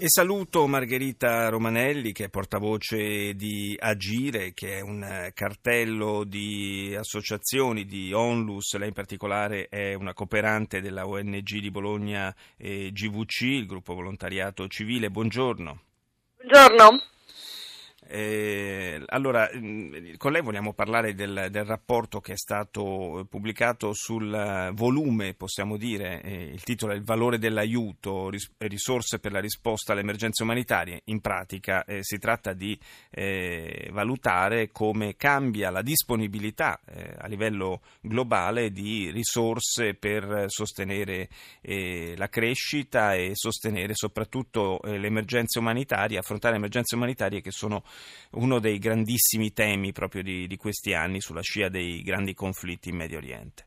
E saluto Margherita Romanelli che è portavoce di Agire, che è un cartello di associazioni di Onlus, lei in particolare è una cooperante della ONG di Bologna eh, GVC, il gruppo volontariato civile. Buongiorno. Buongiorno. Eh, allora, mm, con lei vogliamo parlare del, del, rapporto che è stato pubblicato sul volume, possiamo dire, eh, il titolo è Il valore dell'aiuto, ris- risorse per la risposta alle emergenze umanitarie. In pratica eh, si tratta di eh, valutare come cambia la disponibilità eh, a livello globale di risorse per sostenere eh, la crescita e sostenere soprattutto le emergenze umanitarie, affrontare emergenze umanitarie che sono uno dei grandissimi temi proprio di, di questi anni sulla scia dei grandi conflitti in Medio Oriente.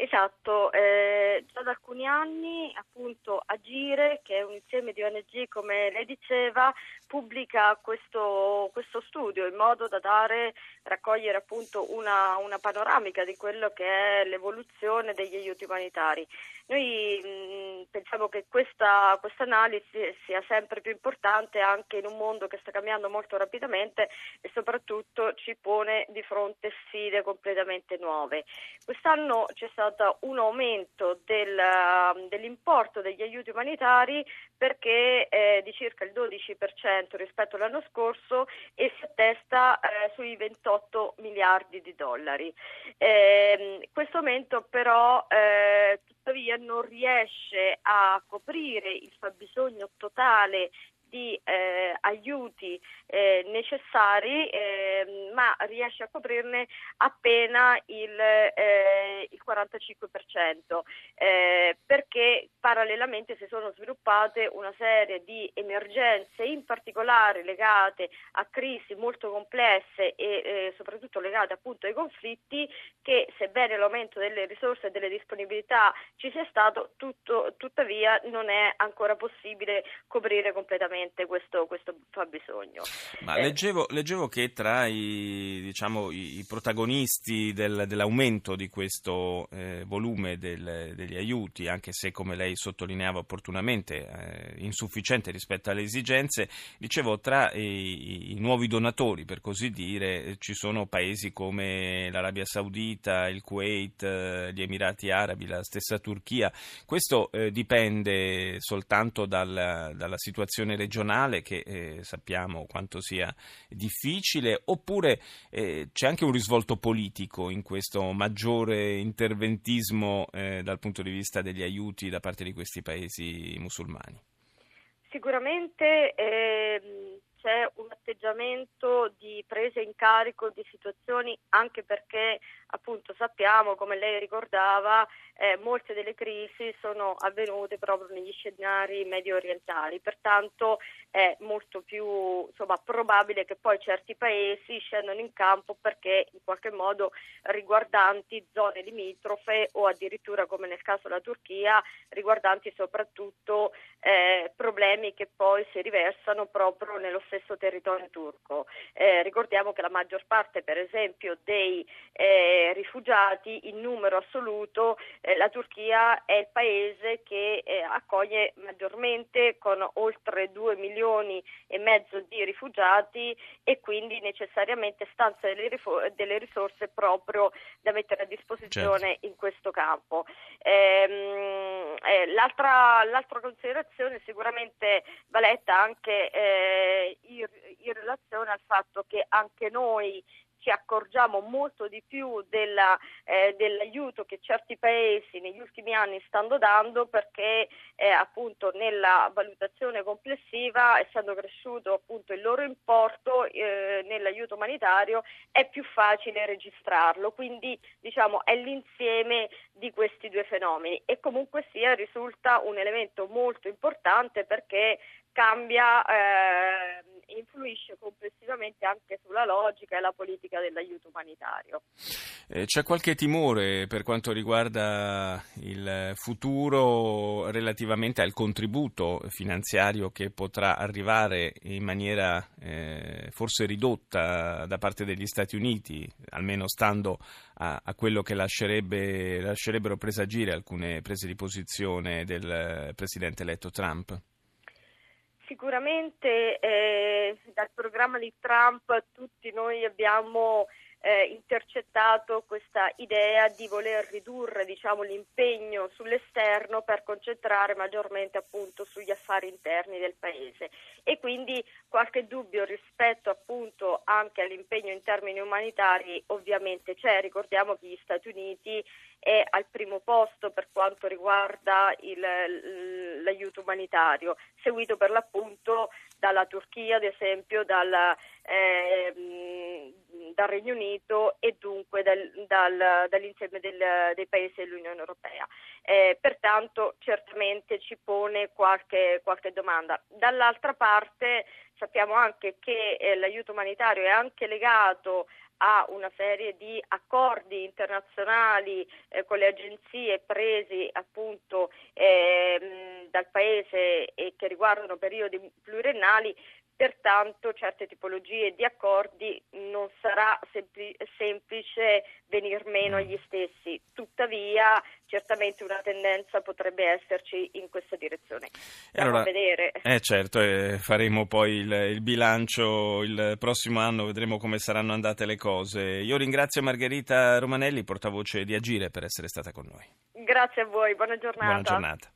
Esatto, eh, già da alcuni anni appunto Agire, che è un insieme di ONG come lei diceva, pubblica questo, questo studio in modo da dare, raccogliere appunto una, una, panoramica di quello che è l'evoluzione degli aiuti umanitari. Noi mh, pensiamo che questa analisi sia sempre più importante anche in un mondo che sta cambiando molto rapidamente e soprattutto ci pone di fronte sfide completamente nuove. Quest'anno c'è stato un aumento del, um, dell'importo degli aiuti umanitari perché eh, di circa il 12% rispetto all'anno scorso e si attesta eh, sui 28 miliardi di dollari. Eh, questo aumento però eh, tuttavia non riesce a coprire il fabbisogno totale di eh, aiuti eh, necessari, eh, ma riesce a coprirne appena il, eh, il 45%, eh, perché parallelamente si sono sviluppate una serie di emergenze, in particolare legate a crisi molto complesse e eh, soprattutto legate appunto ai conflitti, che sebbene l'aumento delle risorse e delle disponibilità ci sia stato, tutto, tuttavia non è ancora possibile coprire completamente sicuramente questo, questo fabbisogno. Ma eh, leggevo, leggevo, che tra i, diciamo, i, i protagonisti del, dell'aumento di questo eh, volume del, degli aiuti, anche se come lei sottolineava opportunamente eh, insufficiente rispetto alle esigenze, dicevo tra i, i, nuovi donatori, per così dire, ci sono paesi come l'Arabia Saudita, il Kuwait, eh, gli Emirati Arabi, la stessa Turchia. Questo eh, dipende soltanto dal, dalla situazione regionale regionale che eh, sappiamo quanto sia difficile, oppure eh, c'è anche un risvolto politico in questo maggiore interventismo eh, dal punto di vista degli aiuti da parte di questi paesi musulmani? Sicuramente ehm, c'è un atteggiamento di presa in carico di situazioni anche perché appunto sappiamo, come lei ricordava, eh, molte delle crisi sono avvenute proprio negli scenari medio orientali, pertanto è molto più insomma, probabile che poi certi paesi scendano in campo perché in qualche modo riguardanti zone limitrofe o addirittura come nel caso della Turchia riguardanti soprattutto eh, problemi che poi si riversano proprio nello stesso territorio turco. Eh, ricordiamo che la maggior parte per esempio dei eh, rifugiati in numero assoluto eh, la Turchia è il paese che eh, accoglie maggiormente con oltre 2 milioni e mezzo di rifugiati e quindi necessariamente stanzia delle, rifo- delle risorse proprio da mettere a disposizione certo. in questo campo. Ehm, eh, l'altra, l'altra, considerazione sicuramente va letta anche eh, in, in relazione al fatto che anche noi ci accorgiamo molto di più della, eh, dell'aiuto che certi paesi negli ultimi anni stanno dando perché eh, appunto nella valutazione complessiva, essendo cresciuto appunto il loro importo eh, nell'aiuto umanitario, è più facile registrarlo. Quindi diciamo è l'insieme di questi due fenomeni e comunque sia risulta un elemento molto importante perché cambia eh, influisce complessivamente anche sulla logica e la politica dell'aiuto umanitario. Eh, c'è qualche timore per quanto riguarda il futuro relativamente al contributo finanziario che potrà arrivare in maniera eh, forse ridotta da parte degli Stati Uniti, almeno stando a, a quello che lascerebbe, lascerebbero presagire alcune prese di posizione del presidente eletto Trump? Sicuramente eh, dal programma di Trump tutti noi abbiamo eh, intercettato questa idea di voler ridurre diciamo, l'impegno sull'esterno per concentrare maggiormente appunto sugli affari interni del paese. E quindi qualche dubbio rispetto appunto anche all'impegno in termini umanitari ovviamente c'è, ricordiamo che gli Stati Uniti è al primo posto per quanto riguarda il, l'aiuto umanitario, seguito per l'appunto dalla Turchia ad esempio, dalla, eh, dal Regno Unito e dunque dal, dal, dall'insieme del, dei paesi dell'Unione Europea. Eh, pertanto certamente ci pone qualche, qualche, domanda. Dall'altra parte sappiamo anche che eh, l'aiuto umanitario è anche legato a una serie di accordi internazionali eh, con le agenzie presi appunto eh, dal Paese e che riguardano periodi pluriennali pertanto certe tipologie di accordi non sarà sempli- semplice venir meno agli stessi. Tuttavia, certamente una tendenza potrebbe esserci in questa direzione. Andiamo allora, a vedere. Eh certo, eh, faremo poi il, il, bilancio il prossimo anno, vedremo come saranno andate le cose. Io ringrazio Margherita Romanelli, portavoce di Agire, per essere stata con noi. Grazie a voi, buona giornata. Buona giornata.